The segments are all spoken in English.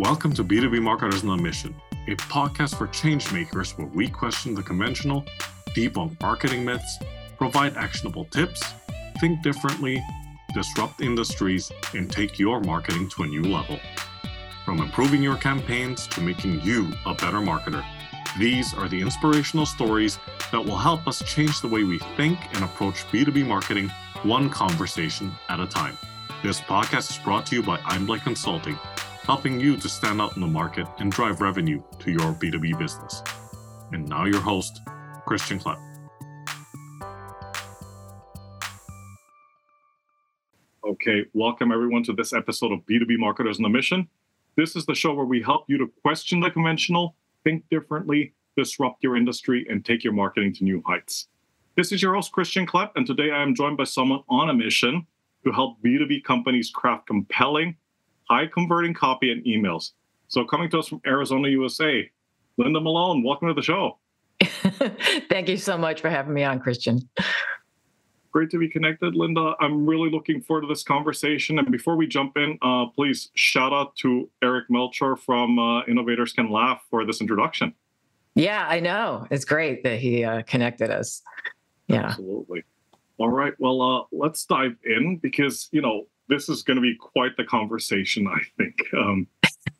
Welcome to B2B Marketers on a Mission, a podcast for changemakers where we question the conventional, debunk marketing myths, provide actionable tips, think differently, disrupt industries, and take your marketing to a new level. From improving your campaigns to making you a better marketer, these are the inspirational stories that will help us change the way we think and approach B2B marketing one conversation at a time. This podcast is brought to you by Einblick Consulting, helping you to stand out in the market and drive revenue to your B2B business. And now, your host, Christian Klepp. Okay, welcome everyone to this episode of B2B Marketers on a Mission. This is the show where we help you to question the conventional, think differently, disrupt your industry, and take your marketing to new heights. This is your host, Christian Klepp, and today I am joined by someone on a mission to help B2B companies craft compelling, high converting copy and emails. So, coming to us from Arizona, USA, Linda Melone, welcome to the show. Thank you so much for having me on, Christian. Great to be connected, Linda. I'm really looking forward to this conversation. And before we jump in, uh, please shout out to Eric Melcher from uh, Innovators Can Laugh for this introduction. Yeah, I know. It's great that he uh, connected us. Yeah. Absolutely. All right. Well, uh, let's dive in because, you know, this is going to be quite the conversation, I think. Um,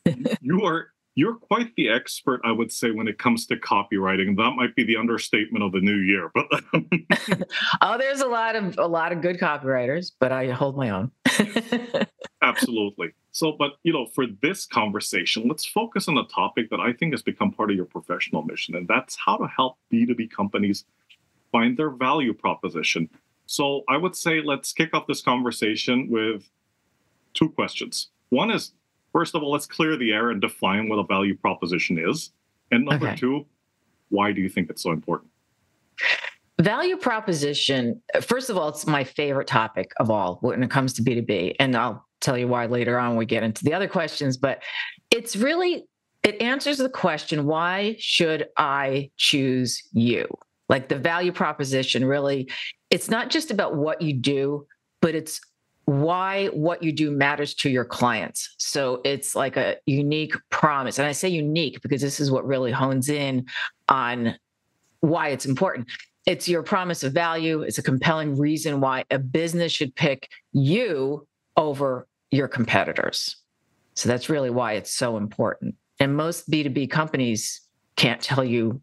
you are you're quite the expert, I would say, when it comes to copywriting. That might be the understatement of the new year. But oh, there's a lot of a lot of good copywriters, but I hold my own. Absolutely. So, but you know, for this conversation, let's focus on a topic that I think has become part of your professional mission, and that's how to help B2B companies find their value proposition. So, I would say let's kick off this conversation with two questions. One is First of all, let's clear the air and define what a value proposition is. And number okay. two, why do you think it's so important? Value proposition, first of all, it's my favorite topic of all when it comes to B2B. And I'll tell you why later on we get into the other questions. But it's really, it answers the question why should I choose you? Like the value proposition really, it's not just about what you do, but it's why what you do matters to your clients. So it's like a unique promise. And I say unique because this is what really hones in on why it's important. It's your promise of value, it's a compelling reason why a business should pick you over your competitors. So that's really why it's so important. And most B2B companies can't tell you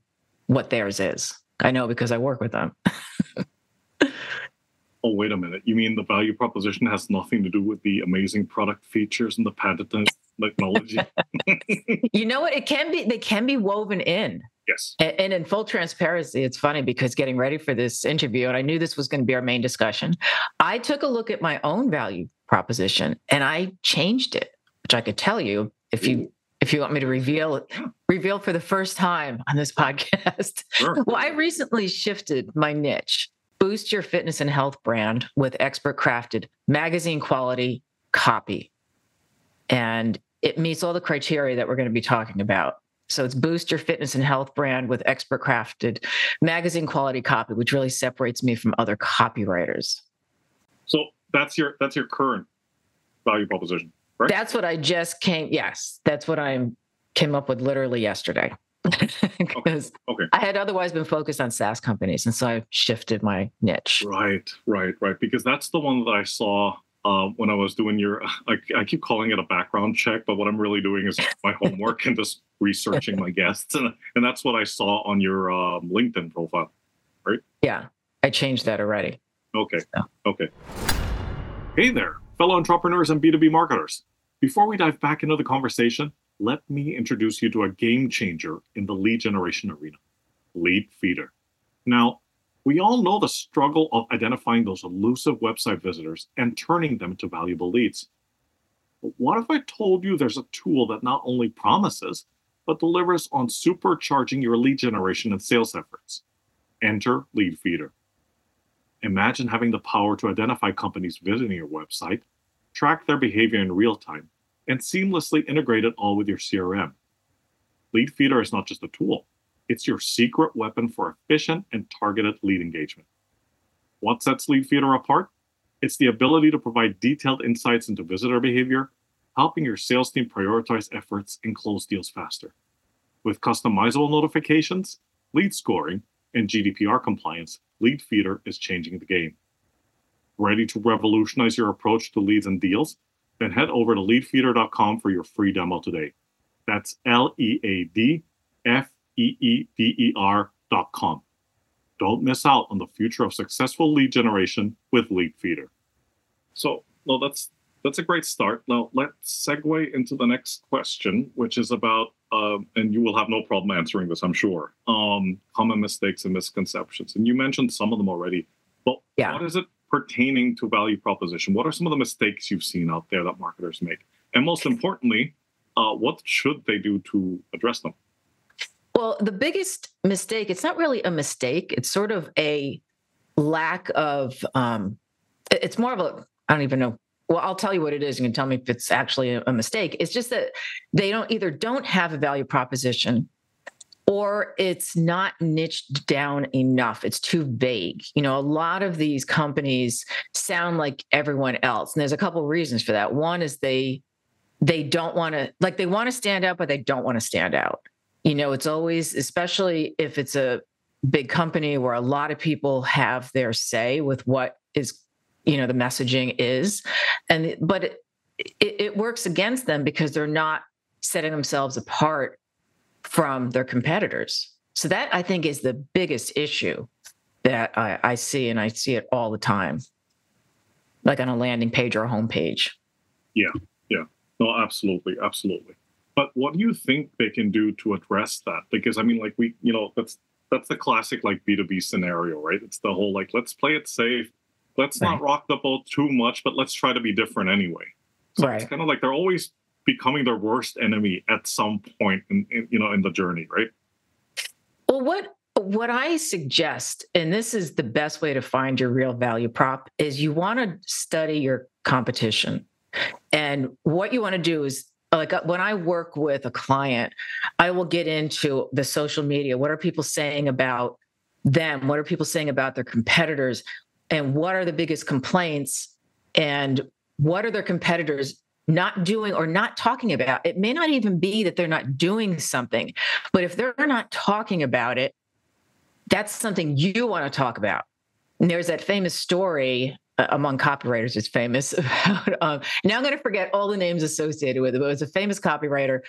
what theirs is. I know because I work with them. oh wait a minute. You mean the value proposition has nothing to do with the amazing product features and the patented technology? You know what? It can be they can be woven in. Yes. And, and, in full transparency it's funny because getting ready for this interview and i knew this was going to be our main discussion i took a look at my own value proposition and i changed it which i could tell you if you if you want me to reveal it reveal for the first time on this podcast sure. well i recently shifted my niche boost your fitness and health brand with expert crafted magazine quality copy. And it meets all the criteria that we're going to be talking about. So it's boost your fitness and health brand with expert crafted magazine quality copy, which really separates me from other copywriters. So that's your that's your current value proposition, right? That's what I just came. Yes, that's what I came up with literally yesterday because okay. okay. I had otherwise been focused on SaaS companies, and so I shifted my niche. Right, right, right. Because that's the one that I saw uh, when I was doing your. I, I, keep calling it a background check, but what I'm really doing is my homework and just researching my guests, and and that's what I saw on your um, LinkedIn profile, right? Yeah, I changed that already. Okay. So. Okay. Hey there, fellow entrepreneurs and B2B marketers. Before we dive back into the conversation, let me introduce you to a game changer in the lead generation arena Leadfeeder. Now, we all know the struggle of identifying those elusive website visitors and turning them into valuable leads. But what if I told you there's a tool that not only promises, but delivers on supercharging your lead generation and sales efforts? Enter Leadfeeder. Imagine having the power to identify companies visiting your website, track their behavior in real time, and seamlessly integrate it all with your CRM. Leadfeeder is not just a tool, it's your secret weapon for efficient and targeted lead engagement. What sets Leadfeeder apart? It's the ability to provide detailed insights into visitor behavior, helping your sales team prioritize efforts and close deals faster. With customizable notifications, lead scoring, and GDPR compliance, Leadfeeder is changing the game. Ready to revolutionize your approach to leads and deals? Then head over to leadfeeder.com for your free demo today. That's L E A D F E E D E R.com. Don't miss out on the future of successful lead generation with Leadfeeder. So, well, that's that's a great start. Now let's segue into the next question, which is about, um, and you will have no problem answering this, I'm sure. Um, common mistakes and misconceptions, and you mentioned some of them already. But yeah. what is it pertaining to value proposition? What are some of the mistakes you've seen out there that marketers make? And most importantly, uh, what should they do to address them? Well, the biggest mistake, it's not really a mistake. It's sort of a lack of, um, it's more of a, I don't even know. Well, I'll tell you what it is. You can tell me if it's actually a, mistake. It's just that they don't either don't have a value proposition or it's not niched down enough. It's too vague. You know, a lot of these companies sound like everyone else. And there's a couple of reasons for that. One is they they don't want to like they want to stand out, but they don't want to stand out. You know, it's always, especially if it's a big company where a lot of people have their say with what is, you know, the messaging is. And, but it, it, works against them because they're not setting themselves apart from their competitors. So that I think is the biggest issue that I, I see, and I see it all the time, like on a landing page or a homepage. Yeah, yeah, no, absolutely, absolutely. But what do you think they can do to address that? Because I mean, like we, you know, that's that's the classic like B2B scenario, right? It's the whole like let's play it safe, let's right. not rock the boat too much, but let's try to be different anyway. So right. it's kind of like they're always becoming their worst enemy at some point in, in you know in the journey, right? Well, what what I suggest, and this is the best way to find your real value prop, is you want to study your competition. And what you want to do is like uh, when I work with a client, I will get into the social media. What are people saying about them? What are people saying about their competitors? And what are the biggest complaints? And what are their competitors not doing or not talking about? It may not even be that they're not doing something, but if they're not talking about it, that's something you want to talk about. And there's that famous story uh, among copywriters is famous about. Um, now I'm going to forget all the names associated with it, but it was a famous copywriter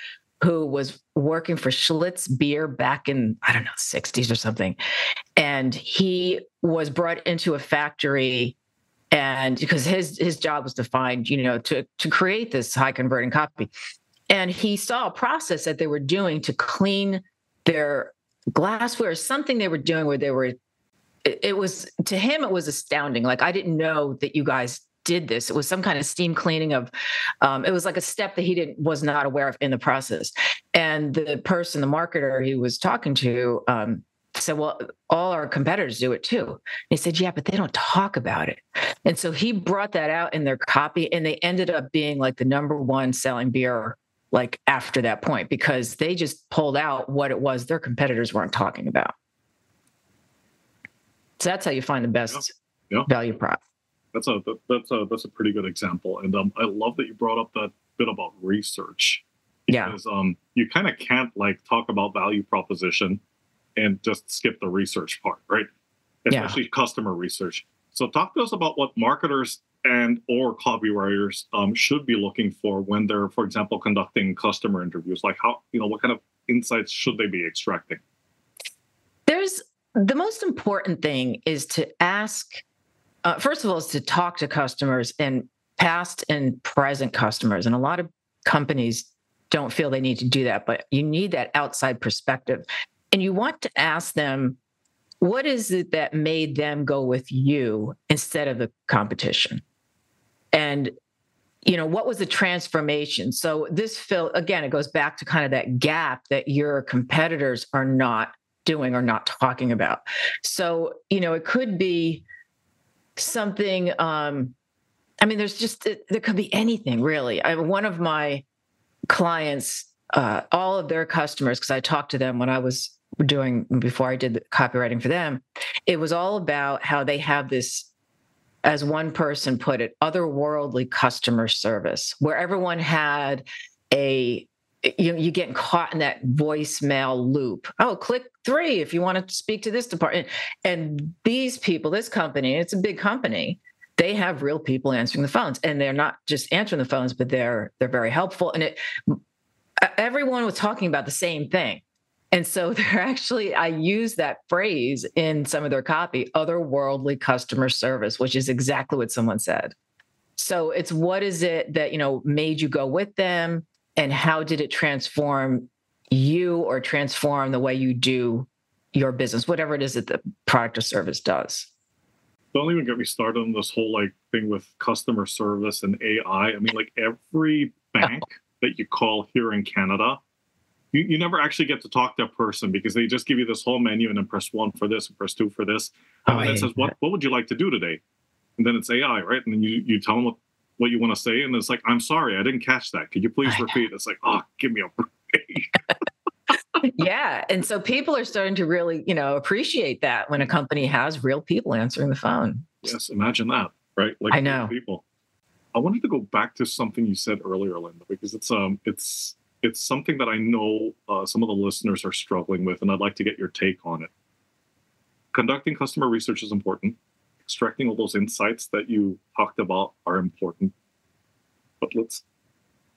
who was working for Schlitz beer back in I don't know 60s or something, and he was brought into a factory and because his his job was to find you know to to create this high converting copy and he saw a process that they were doing to clean their glassware something they were doing where they were it, was to him it was astounding. Like i didn't know that you guys did this it was some kind of steam cleaning of um, it was like a step that he didn't was not aware of in the process and the person the marketer he was talking to um, said well all our competitors do it too and he said yeah but they don't talk about it and so he brought that out in their copy and they ended up being like the number one selling beer like after that point because they just pulled out what it was their competitors weren't talking about so that's how you find the best yeah. Yeah. value prop. That's a that's a that's a pretty good example, and um, I love that you brought up that bit about research. Because, yeah. Um, you kind of can't like talk about value proposition and just skip the research part, right? Especially yeah. customer research. So talk to us about what marketers and or copywriters um, should be looking for when they're, for example, conducting customer interviews. Like how you know what kind of insights should they be extracting? There's the most important thing is to ask uh, first of all is to talk to customers and past and present customers and a lot of companies don't feel they need to do that but you need that outside perspective. And you want to ask them what is it that made them go with you instead of the competition? And you know what was the transformation? So this fill again it goes back to kind of that gap that your competitors are not doing or not talking about. So, you know, it could be something um I mean there's just it, there could be anything really. I one of my clients uh all of their customers because I talked to them when I was doing before I did the copywriting for them, it was all about how they have this as one person put it, otherworldly customer service, where everyone had a Eh, you you get caught in that voicemail loop. Oh, click three if you want to speak to this department. And these people, this company, it's a big company. They have real people answering the phones, and they're not just answering the phones, but they're they're very helpful. And it everyone was talking about the same thing. And so they're actually, I use that phrase in some of their copy, otherworldly customer service, which is exactly what someone said. So it's what is it that, you know, made you go with them and how did it transform you or transform the way you do your business, whatever it is that the product or service does. Don't even get me started on this whole like thing with customer service and AI. I mean, like every bank oh. that you call here in Canada you, you never actually get to talk to a person because they just give you this whole menu and then press one for this and press two for this. Oh, and it says, what, what would you like to do today? And then it's AI, right? And then you, you tell them what, what you want to say. And it's like, I'm sorry, I didn't catch that. Could you please repeat? It's like, oh, give me a break. yeah. And so people are starting to really, you know, appreciate that when a company has real people answering the phone. Yes. Imagine that, right? Like I know people. I wanted to go back to something you said earlier, Linda, because it's um it's it's something that I know uh, some of the listeners are struggling with, and I'd like to get your take on it. Conducting customer research is important. Extracting all those insights that you talked about are important. But let's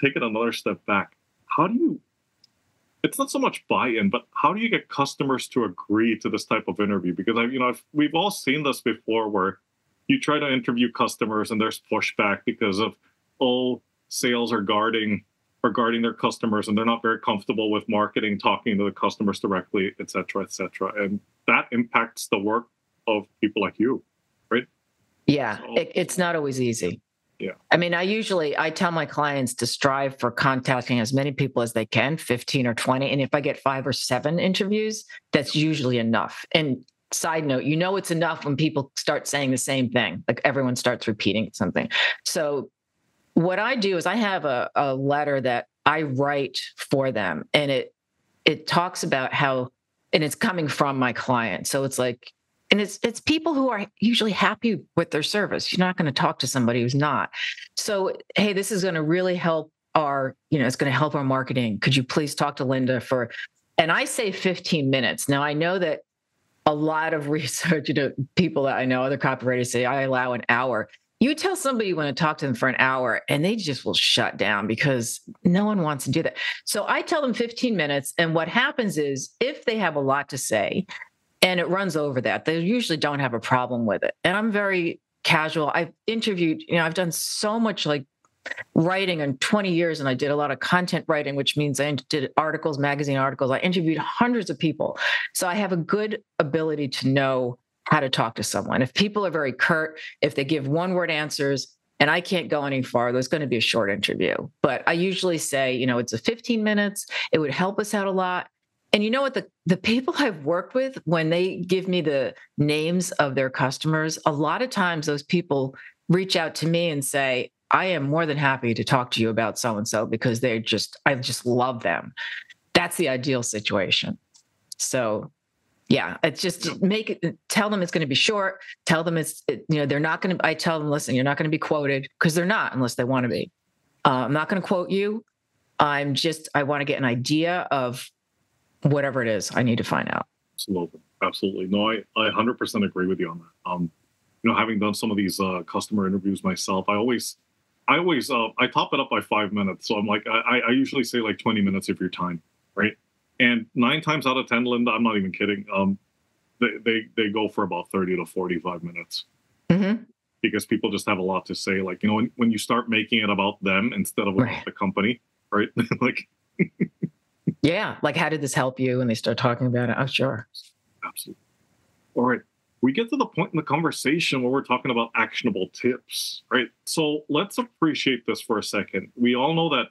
take it another step back. How do you, it's not so much buy in, but how do you get customers to agree to this type of interview? Because I, you know, I've, we've all seen this before where you try to interview customers and there's pushback because of, oh, sales are guarding are guarding their customers and they're not very comfortable with marketing talking to the customers directly et cetera et cetera and that impacts the work of people like you yeah so, it, it's not always easy. Yeah. I mean i usually i tell my clients to strive for contacting as many people as they can 15 or 20 and if i get five or seven interviews that's usually enough. And side note you know it's enough when people start saying the same thing like everyone starts repeating something. So what I do is I have a, a letter that I write for them and it it talks about how and it's coming from my client. So it's like and it's it's people who are usually happy with their service. You're not going to talk to somebody who's not. So hey, this is going to really help our, you know, it's going to help our marketing. Could you please talk to Linda for and I say 15 minutes. Now I know that a lot of research, you know, people that I know, other copywriters say I allow an hour you tell somebody you want to talk to them for an hour and they just will shut down because no one wants to do that. So I tell them 15 minutes. And what happens is if they have a lot to say and it runs over that, they usually don't have a problem with it. And I'm very casual. I've interviewed, you know, I've done so much like writing in 20 years and I did a lot of content writing, which means I did articles, magazine articles. I interviewed hundreds of people. So I have a good ability to know how to talk to someone. If people are very curt, if they give one word answers, and I can't go any farther, it's going to be a short interview. But I usually say, you know, it's a 15 minutes. It would help us out a lot. And you know what? The, the people I've worked with, when they give me the names of their customers, a lot of times those people reach out to me and say, I am more than happy to talk to you about so and so because they're just, I just love them. That's the ideal situation. So yeah it's just make it tell them it's going to be short tell them it's you know they're not going to i tell them listen you're not going to be quoted because they're not unless they want to be uh, i'm not going to quote you i'm just i want to get an idea of whatever it is i need to find out absolutely absolutely no i, I 100% agree with you on that um you know having done some of these uh, customer interviews myself i always i always uh, i top it up by five minutes so i'm like i i usually say like 20 minutes of your time right and nine times out of ten, Linda, I'm not even kidding. Um, they they, they go for about thirty to forty five minutes. Mm-hmm. Because people just have a lot to say. Like you know, when, when you start making it about them instead of right. the company, right? like, yeah, like how did this help you? And they start talking about it. I'm sure. Absolutely. All right we get to the point in the conversation where we're talking about actionable tips, right? So let's appreciate this for a second. We all know that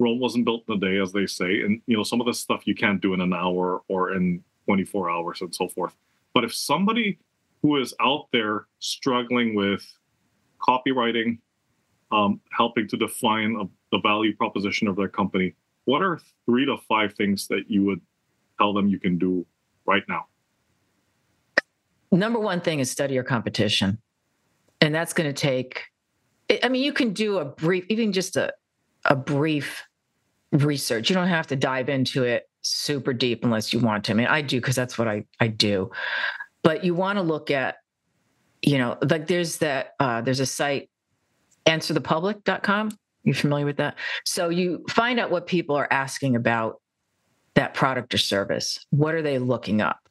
Rome wasn't built in a day, as they say, and you know some of this stuff you can't do in an hour or in 24 hours and so forth. But if somebody who is out there struggling with copywriting, um, helping to define a, the value proposition of their company, what are three to five things that you would tell them you can do right now? Number one thing is study your competition. And that's going to take i mean you can do a brief even just a, a brief research. You don't have to dive into it super deep unless you want to. I mean i do because that's what i i do. But you want to look at you know like there's that uh, there's a site answerthepublic.com you familiar with that so you find out what people are asking about that product or service what are they looking up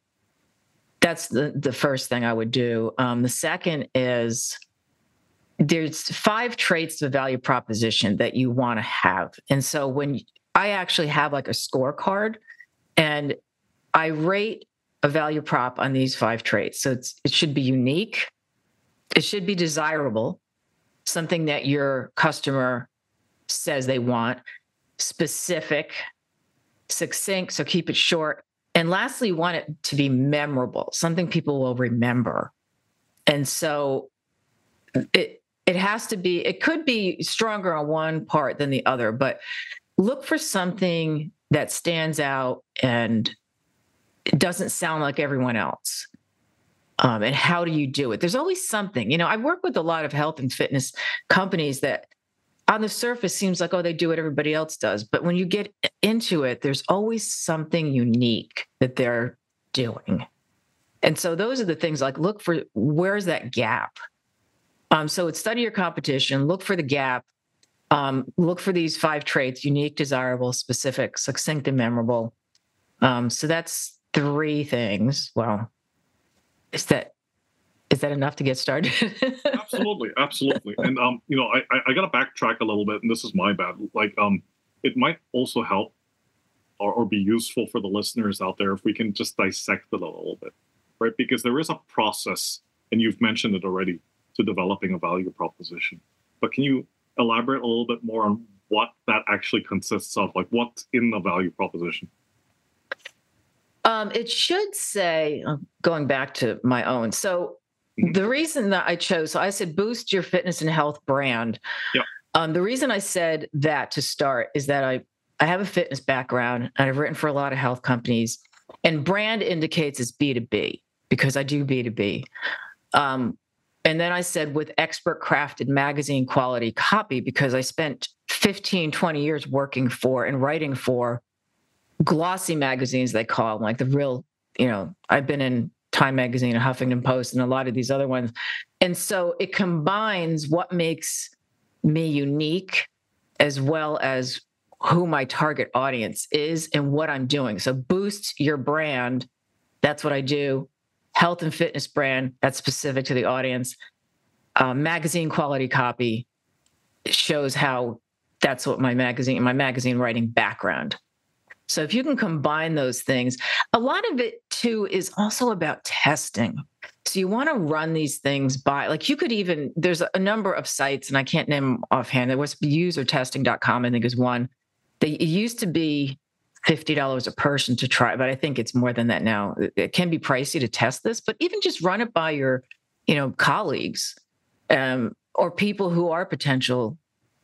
that's the, the first thing I would do. Um, the second is there's five traits of value proposition that you want to have. And so when I actually have like a scorecard and I rate a value prop on these five traits. So it should be unique, it should be desirable, something that your customer says they want, specific, succinct, so keep it short, and lastly, you want it to be memorable, something people will remember. And so it it has to be, it could be stronger on one part than the other, but look for something that stands out and doesn't sound like everyone else. Um, and how do you do it? There's always something. You know, I work with a lot of health and fitness companies that on the surface it seems like oh they do what everybody else does but when you get into it there's always something unique that they're doing. And so those are the things like look for where's that gap? Um, so it's study your competition look for the gap um, look for these five traits unique desirable specific succinct and memorable. Um, so that's three things. Well is that is that enough to get started? absolutely, absolutely. And um, you know, I, I, gotta backtrack a little bit, and this is my bad. Like, um, it might also help or, or be useful for the listeners out there if we can just dissect it a little bit, right? Because there is a process, and you've mentioned it already, to developing a value proposition. But can you elaborate a little bit more on what that actually consists of? Like, what's in the value proposition? Um, it should say, uh, going back to my own. So. The reason that I chose, so I said boost your fitness and health brand. Yep. Um, the reason I said that to start is that I I have a fitness background and I've written for a lot of health companies, and brand indicates it's B two B because I do B two B. Um, and then I said with expert crafted magazine quality copy because I spent 15, 20 years working for and writing for glossy magazines, they call them, like the real, you know, I've been in Time Magazine, Huffington Post, and a lot of these other ones. And so it combines what makes me unique as well as who my target audience is and what I'm doing. So boost your brand. That's what I do. Health and fitness brand, that's specific to the audience. Uh, magazine quality copy shows how that's what my magazine, my magazine writing background so if you can combine those things, a lot of it too is also about testing. So you want to run these things by, like you could even, there's a number of sites, and I can't name them offhand. There was usertesting.com, I think is one. They it used to be $50 a person to try, but I think it's more than that now. It can be pricey to test this, but even just run it by your, you know, colleagues um, or people who are potential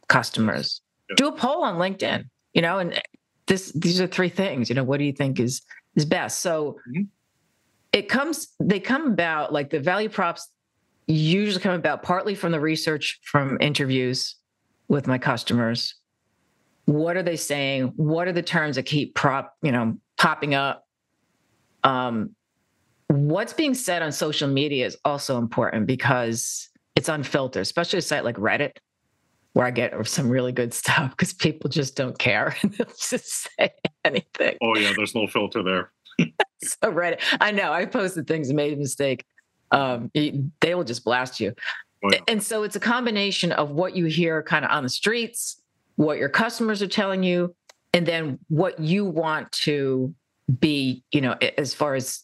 customers. Yeah. Do a poll on LinkedIn, you know, and this these are three things you know what do you think is is best? So mm-hmm. it comes they come about like the value props usually come about partly from the research from interviews with my customers. What are they saying? What are the terms that keep prop you know popping up? Um what's being said on social media is also important because it's unfiltered especially a site like reddit where I get some really good stuff because people just don't care. And they'll just say anything. Oh yeah, there's no filter there. so Reddit, I know I posted things and made a mistake. Um, they will just blast you. Oh, yeah. And so it's a combination of what you hear kind of on the streets, what your customers are telling you, and then what you want to be, you know, as far as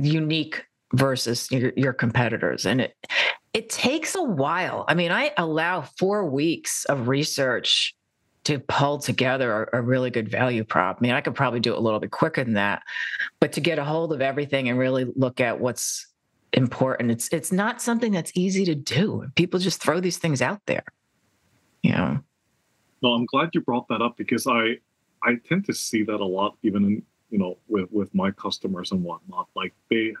unique versus your, your competitors. And it it takes a while. I mean, I allow four weeks of research to pull together a, a, really good value prop. I mean, I could probably do it a little bit quicker than that, but to get a hold of everything and really look at what's important, it's it's not something that's easy to do. People just throw these things out there. You know. No, I'm glad you brought that up because I I tend to see that a lot, even in you know with with my customers and whatnot. Like they,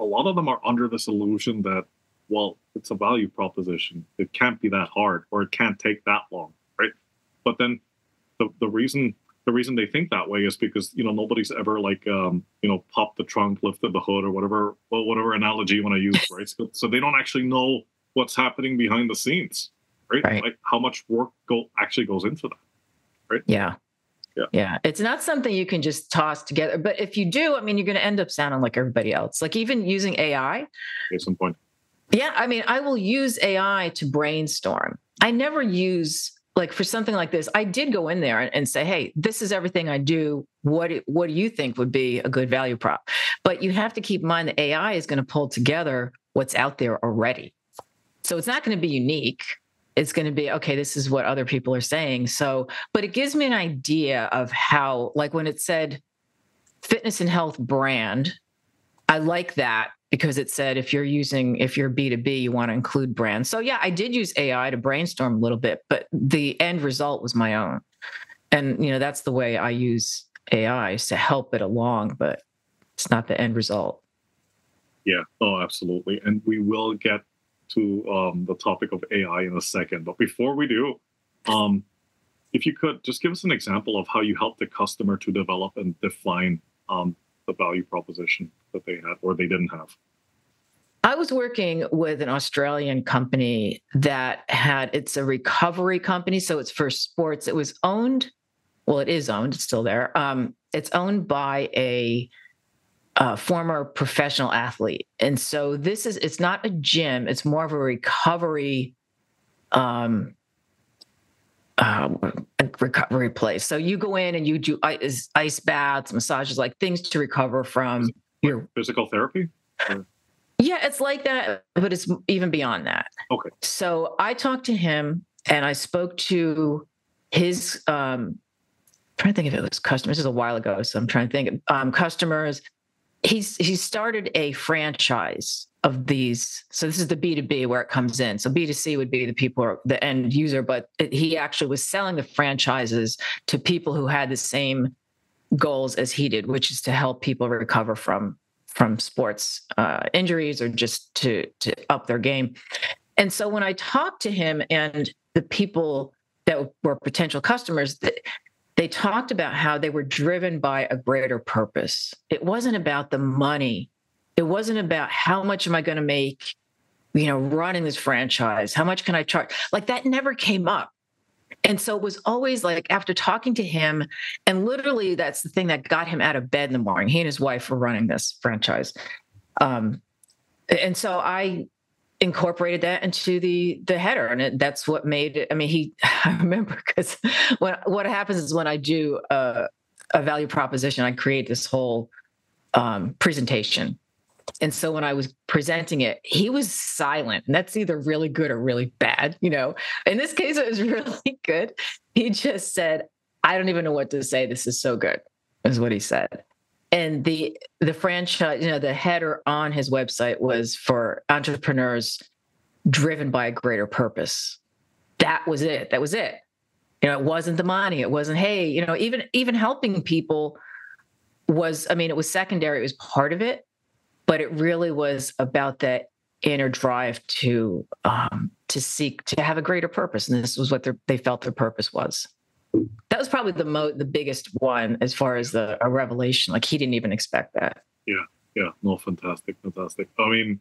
a lot of them are under this illusion that well, it's a value proposition. It can't be that hard, or it can't take that long, right? But then the the reason the reason they think that way is because you know nobody's ever like um, you know popped the trunk, lifted the hood, or whatever well, whatever analogy you want to use, right? So, so they don't actually know what's happening behind the scenes, right? Right. Like how much work go actually goes into that. Right? Yeah. Yeah. Yeah. It's not something you can just toss together. But if you do, I mean, you're going to end up sounding like everybody else. Like even using AI. At some point. Yeah. I mean, I will use AI to brainstorm. I never use like for something like this, I did go in there and, say, "Hey, this is everything I do. What what do you think would be a good value prop?" But you have to keep in mind that AI is going to pull together what's out there already. So it's not going to be unique. It's going to be okay. This is what other people are saying. So, but it gives me an idea of how, like when it said fitness and health brand, I like that because it said if you're using if you're b2b you want to include brands so yeah i did use ai to brainstorm a little bit but the end result was my own and you know that's the way i use ai is to help it along but it's not the end result Yeah, oh, absolutely. And we will get to um, the topic of AI in a second. But before we do, um, if you could just give us an example of how you helped the customer to develop and define um, the value proposition that they had or they didn't have. I was working with an Australian company that had it's a recovery company, so it's for sports. It was owned, well, it is owned, it's still there. Um, it's owned by a, a former professional athlete, and so this is it's not a gym; it's more of a recovery, um, uh, recovery place. So you go in and you do ice, ice baths, massages, like things to recover from your Physical therapy? yeah, it's like that, but it's even beyond that. Okay. So I talked to him and I spoke to his um I'm trying to think if it was customers. This is a while ago, so I'm trying to think. Um, customers. He's he started a franchise of these. So this is the B2B where it comes in. So B2C would be the people or the end user, but he actually was selling the franchises to people who had the same goals as he did, which is to help people recover from from sports uh, injuries or just to to up their game. And so when I talked to him and the people that were potential customers, they talked about how they were driven by a greater purpose. It wasn't about the money. It wasn't about how much am I going to make, you know, running this franchise. How much can I charge? Like that never came up. And so it was always like after talking to him, and literally that's the thing that got him out of bed in the morning. He and his wife were running this franchise. Um, and so I incorporated that into the the header and it, that's what made it i mean he i remember because when what happens is when i do a, a value proposition i create this whole um, presentation. And so when i was presenting it he was silent and that's either really good or really bad you know? In this case it was really good. He just said i don't even know what to say. This is so good is what he said and the the franchise you know the header on his website was for entrepreneurs driven by a greater purpose. That was it that was it. You know it wasn't the money it wasn't hey you know even even helping people was i mean it was secondary it was part of it but it really was about that inner drive to um to seek to have a greater purpose and this was what they felt their purpose was that was probably the mo the biggest one as far as the a revelation like he didn't even expect that Yeah, yeah, no, fantastic, fantastic. I mean,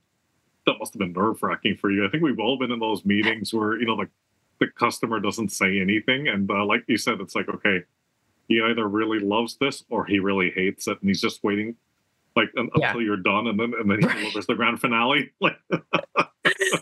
that must have been nerve wracking for you. I think we've all been in those meetings where you know, like the customer doesn't say anything, and uh, like you said, it's like okay, he either really loves this or he really hates it, and he's just waiting, like Yeah. until you're done, and then and then he delivers the grand finale. Like,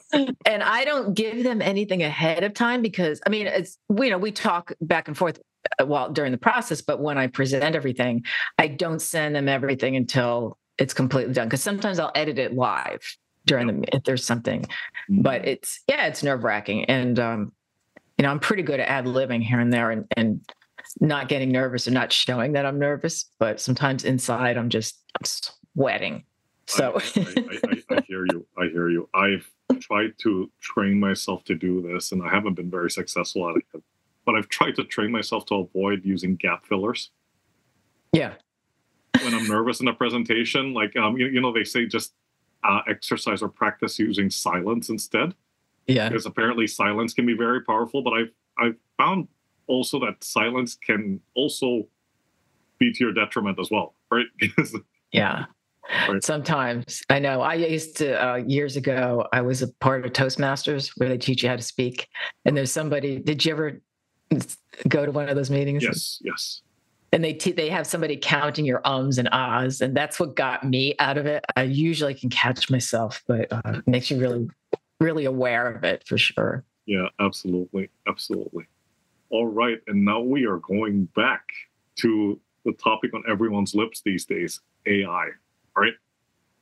and I don't give them anything ahead of time because I mean it's you know we talk back and forth uh, while during the process, but when I present everything, I don't send them everything until it's completely done because sometimes I'll edit it live during the if there's something, but it's yeah it's nerve wracking and um, you know I'm pretty good at ad living here and there and and not getting nervous or not showing that I'm nervous, but sometimes inside I'm just I'm sweating. So I, I, I, I hear you. I hear you. I've tried to train myself to do this, and I haven't been very successful at it. But I've tried to train myself to avoid using gap fillers yeah. when I'm nervous in a presentation. Like, um, you, you know, they say just uh, exercise or practice using silence instead. Yeah. Because apparently silence can be very powerful, but I've I've found also that silence can also be to your detriment as well, right? yeah. Right. Sometimes I know. I used to uh, years ago. I was a part of Toastmasters where they teach you how to speak. And there's somebody. Did you ever go to one of those meetings? Yes. Yes. And they te- they have somebody counting your ums and ahs, and that's what got me out of it. I usually can catch myself, but uh, it makes you really really aware of it for sure. Yeah, absolutely, absolutely. All right, and now we are going back to the topic on everyone's lips these days: AI right?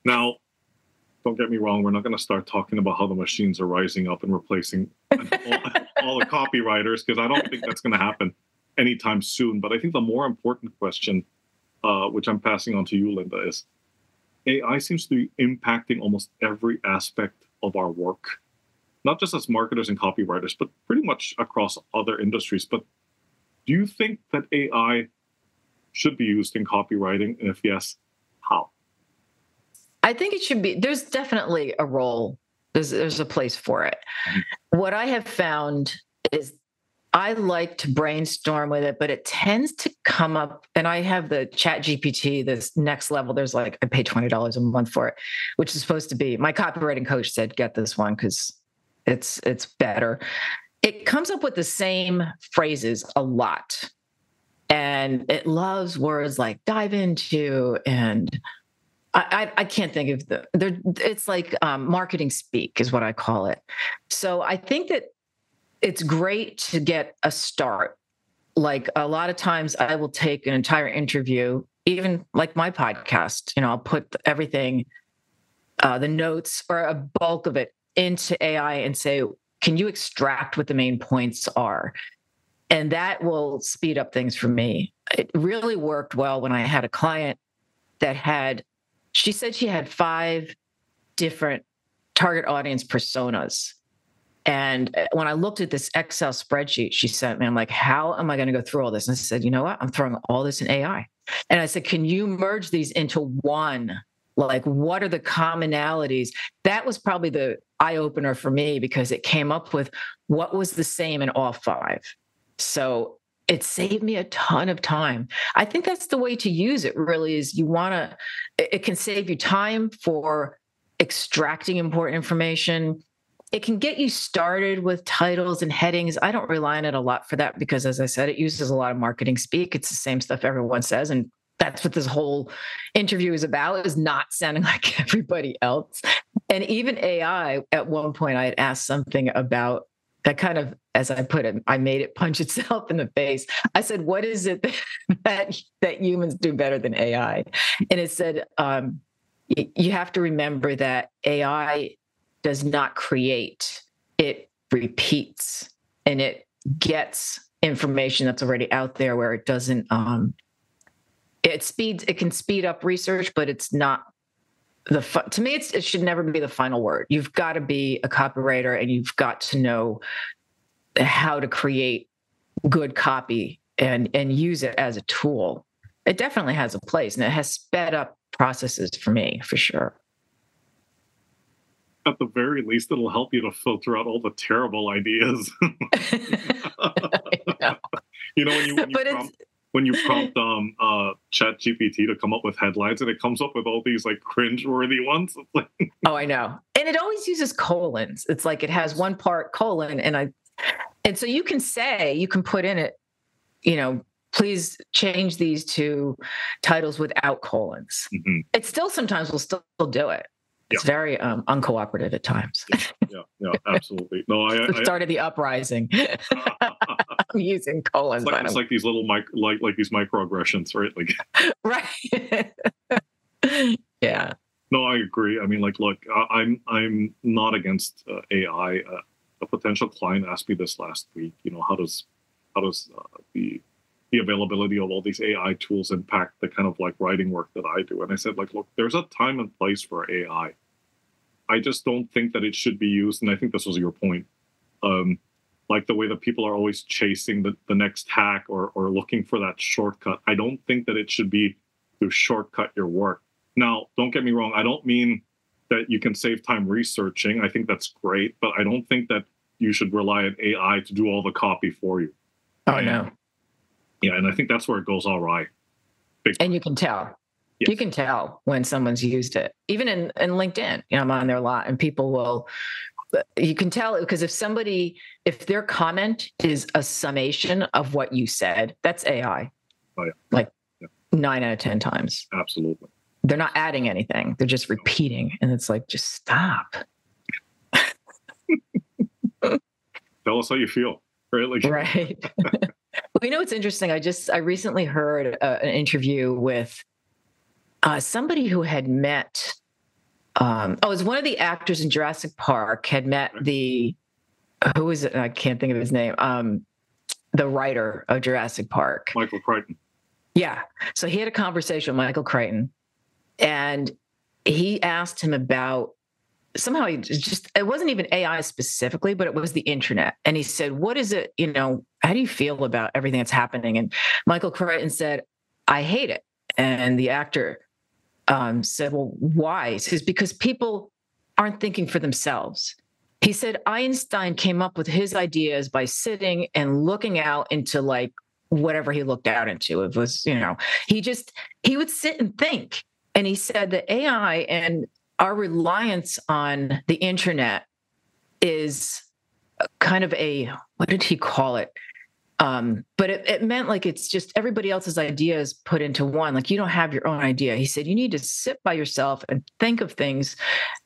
Now, don't get me wrong, we're not going to start talking about how the machines are rising up and replacing all, all the copywriters because I don't think that's going to happen anytime soon. But I think the more important question, uh, which I'm passing on to you, Linda, is AI seems to be impacting almost every aspect of our work, not just as marketers and copywriters, but pretty much across other industries. But do you think that AI should be used in copywriting? And if yes? I think it should be. There's definitely a role. There's there's a place for it. Mm-hmm. What I have found is I like to brainstorm with it, but it tends to come up. And I have the Chat GPT, this next level. There's like I pay twenty dollars a month for it, which is supposed to be. My copywriting coach said, "Get this one because it's it's better." It comes up with the same phrases a lot, and it loves words like dive into and I, I, can't think of the it's like um, marketing speak is what I call it. So I think that it's great to get a start. Like a lot of times I will take an entire interview, even like my podcast, you know, I'll put everything, uh, the notes or a bulk of it into AI and say, can you extract what the main points are? And that will speed up things for me. It really worked well when I had a client that had she said she had five different target audience personas. And uh, when I looked at this Excel spreadsheet she sent me, I'm like, how am I going to go through all this? And I said, you know what? I'm throwing all this in AI. And I said, can you merge these into one? Like, what are the commonalities? That was probably the eye opener for me because it came up with what was the same in all five. So it saved me a ton of time. I think that's the way to use it really is you want to it can save you time for extracting important information. It can get you started with titles and headings. I don't rely on it a lot for that because as I said it uses a lot of marketing speak. It's the same stuff everyone says and that's what this whole interview is about is not sounding like everybody else. And even AI at one point I had asked something about that kind of as i put it i made it punch itself in the face. I said what is it that that humans do better than ai and it said um, you have to remember that ai does not create it repeats and it gets information that's already out there where it doesn't um, it speeds it can speed up research but it's not the to me it should never be the final word. You've got to be a copywriter and you've got to know how to create good copy and and use it as a tool. It definitely has a place and it has sped up processes for me for sure. At the very least it'll help you to filter out all the terrible ideas. You know when you, when you prompt, when you prompt um uh chat gpt to come up with headlines and it comes up with all these like cringe-worthy ones oh i know. And it always uses colons. It's like it has one part colon and i and so you can say you can put in it you know please change these to titles without colons mm-hmm. it still sometimes will still do it it's yeah. very um, uncooperative at times. yeah, yeah, yeah, absolutely. No, I, I started the uprising. I'm using colons. It's like, it's like these little mic, like like these microaggressions, right? Like, right. yeah. No, I agree. I mean, like, look, I, am I'm, I'm not against uh, AI. Uh, a potential client asked me this last week. You know, how does how does uh, the the availability of all these AI tools impact the kind of like writing work that I do. And I said, like, look, there's a time and place for AI. I just don't think that it should be used. And I think this was your point. Um, like the way that people are always chasing the, the next hack or, or looking for that shortcut. I don't think that it should be to shortcut your work. Now, don't get me wrong. I don't mean that you can save time researching. I think that's great, but I don't think that you should rely on AI to do all the copy for you. Oh no. Yeah, and I think that's where it goes all right. Big and you can tell. Yes. You can tell when someone's used it. Even in, in LinkedIn, you know, I'm on there a lot and people will you can tell because if somebody if their comment is a summation of what you said, that's AI. Oh, yeah. Like yeah. nine out of ten times. Absolutely. They're not adding anything. They're just repeating. And it's like, just stop. Tell us how you feel. Right. Like- right. well, you know what's interesting? I just I recently heard uh, an interview with uh, somebody who had met. Um, oh, it was one of the actors in Jurassic Park had met the who is it? I can't think of his name. Um, the writer of Jurassic Park, Michael Crichton. Yeah. So he had a conversation with Michael Crichton, and he asked him about somehow he just it wasn't even AI specifically, but it was the internet. And he said, What is it? You know, how do you feel about everything that's happening? And Michael Crichton said, I hate it. And the actor um, said, Well, why? He says, Because people aren't thinking for themselves. He said Einstein came up with his ideas by sitting and looking out into like whatever he looked out into. It was, you know, he just, he would sit and think. And he said that AI and our reliance on the internet is kind of a what did he call it? Um, but it, it meant like it's just everybody else's ideas put into one. Like you don't have your own idea. He said you need to sit by yourself and think of things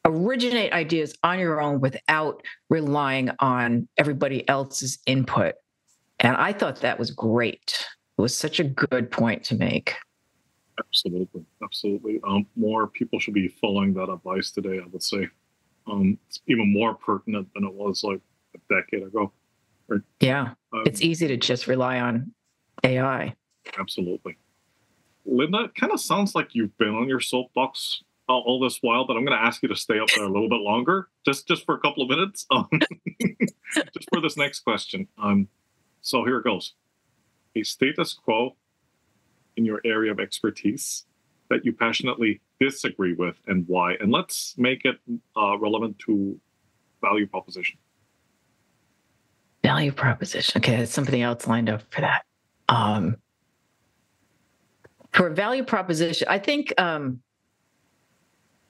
originate ideas on your own without relying on everybody else's input. And i thought that was great. It was such a good point to make Absolutely, absolutely. Um, more people should be following that advice today. I would say um, it's even more pertinent than it was like a decade ago. Right? Yeah, um, it's easy to just rely on AI. Absolutely, Linda. It kind of sounds like you've been on your soapbox all, all this while, but I'm going to ask you to stay up there a little bit longer, just just for a couple of minutes, um, just for this next question. Um, so here it goes. A status quo in your area of expertise that you passionately disagree with and why. And let's make it uh, relevant to value proposition. Value proposition. Okay, there's something else lined up for that. Um, for value proposition, I think, um,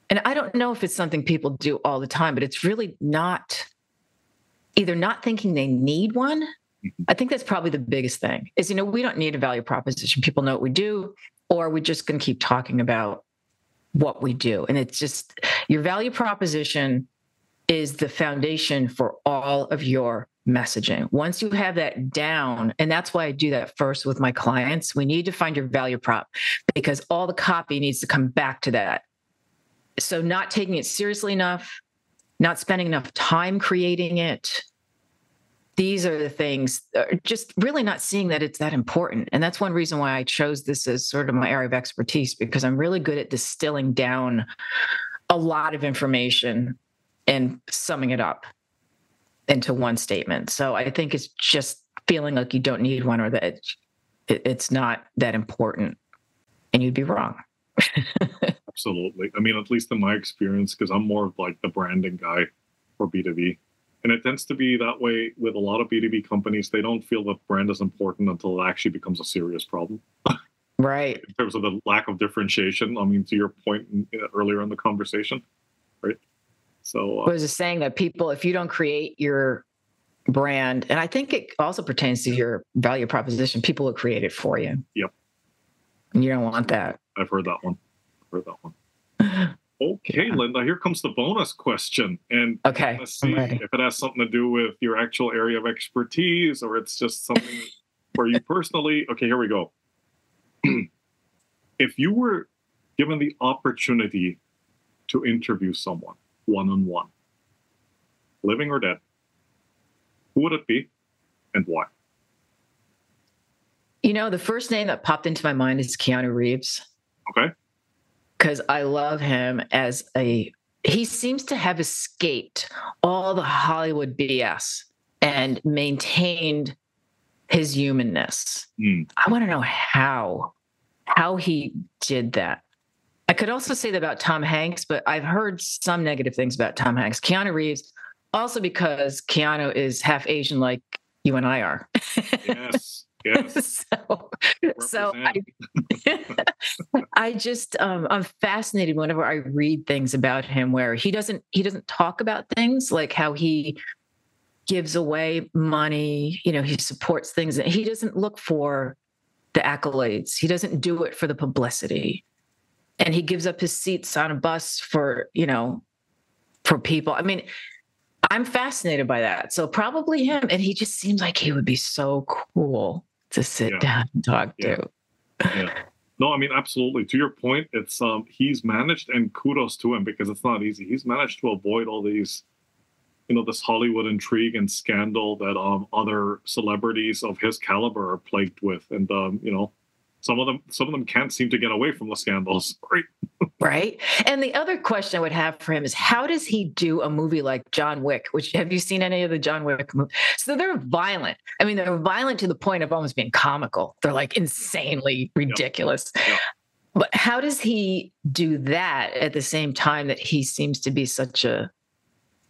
and I don't know if it's something people do all the time, but it's really not either not thinking they need one I think that's probably the biggest thing is, you know, we don't need a value proposition. People know what we do, or we're just going to keep talking about what we do. And it's just your value proposition is the foundation for all of your messaging. Once you have that down, and that's why I do that first with my clients, we need to find your value prop because all the copy needs to come back to that. So, not taking it seriously enough, not spending enough time creating it, these are the things uh, just really not seeing that it's that important. And that's one reason why i chose this as sort of my area of expertise because i'm really good at distilling down a lot of information and summing it up into one statement. So i think it's just feeling like you don't need one or that it's not that important and you'd be wrong. Absolutely. I mean at least in my experience because i'm more of like the branding guy for b2b and it tends to be that way with a lot of B2B companies. They don't feel that brand is important until it actually becomes a serious problem. Right. in terms of the lack of differentiation. I mean, to your point earlier in the conversation, right? So, uh, I was just saying that people, if you don't create your brand, and I think it also pertains to your value proposition, people will create it for you. Yep. And you don't want that. I've heard that one. I've heard that one. Okay, yeah. Linda, here comes the bonus question. And okay, let's see if it has something to do with your actual area of expertise or it's just something for you personally. Okay, here we go. if you were given the opportunity to interview someone one on one, living or dead, who would it be and why? You know, the first name that popped into my mind is Keanu Reeves. Okay because I love him as a he seems to have escaped all the Hollywood BS and maintained his humanness. Mm. I want to know how how he did that. I could also say that about Tom Hanks, but I've heard some negative things about Tom Hanks. Keanu Reeves, also because Keanu is half Asian, like you and I are. yes. Yes. so, so I, I just um, I'm fascinated whenever I read things about him where he doesn't he doesn't talk about things like how he gives away money, you know, he supports things and he doesn't look for the accolades. He doesn't do it for the publicity. And he gives up his seats on a bus for, you know, for people. I mean, I'm fascinated by that. So probably him. And he just seems like he would be so cool to sit yeah. down and talk yeah. to. Yeah. No, I mean absolutely. To your point, it's um he's managed and kudos to him because it's not easy. He's managed to avoid all these you know this Hollywood intrigue and scandal that um other celebrities of his caliber are plagued with, and um you know some of them some of them can't seem to get away from the scandals right right and the other question i would have for him is how does he do a movie like john wick which have you seen any of the john wick movies so they're violent i mean they're violent to the point of almost being comical they're like insanely ridiculous yeah. Yeah. but how does he do that at the same time that he seems to be such a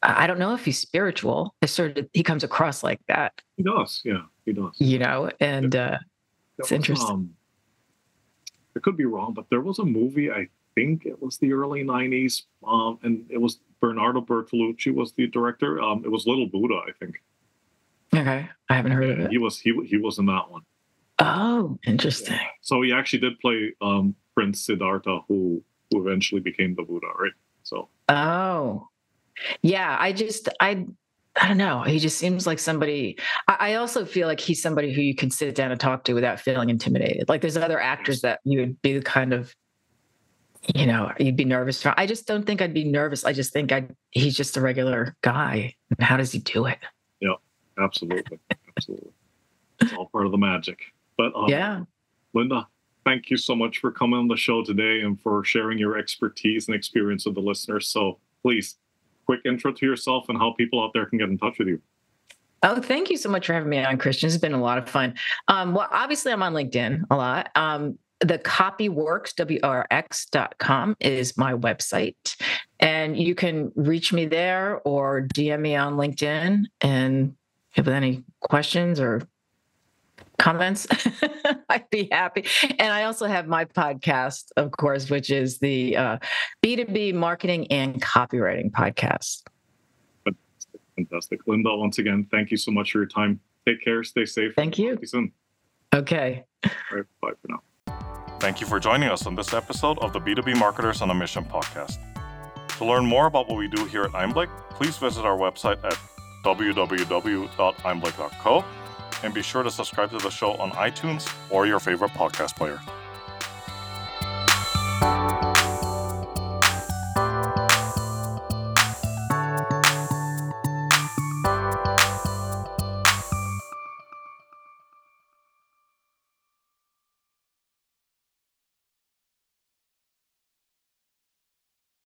I don't know if he's spiritual. I sort of he comes across like that. He does, yeah, he does. You know, and uh, it's was, interesting. Um, I could be wrong, but there was a movie. I think it was the early '90s, um, and it was Bernardo Bertolucci was the director. Um, it was Little Buddha, I think. Okay, I haven't heard of it. He was he he was in that one. Oh, interesting. Yeah. So he actually did play um, Prince Siddhartha, who who eventually became the Buddha, right? So. Oh, yeah, I just I I don't know. He just seems like somebody. I also feel like he's somebody who you can sit down and talk to without feeling intimidated. Like there's other actors that you would be the kind of, you know, you'd be nervous. For. I just don't think I'd be nervous. I just think I he's just a regular guy. How does he do it? Yeah, absolutely, absolutely. It's all part of the magic. But um, yeah, Linda, thank you so much for coming on the show today and for sharing your expertise and experience with the listeners. So please quick intro to yourself and how people out there can get in touch with you. Oh, thank you so much for having me on, Christian. It's been a lot of fun. Um, well, obviously, I'm on LinkedIn a lot. Um, the copyworx, WRX.com is my website. And you can reach me there or DM me on LinkedIn. And if any questions or comments, I'd be happy. And I also have my podcast, of course, which is the uh, B2B marketing and copywriting podcast. Fantastic. Fantastic. Linda, once again, thank you so much for your time. Take care, stay safe. Thank you. See you soon. Okay. All right, bye for now. Thank you for joining us on this episode of the B2B Marketers on a Mission podcast. To learn more about what we do here at Einblick, please visit our website at www.einblick.co and be sure to subscribe to the show on iTunes or your favorite podcast player.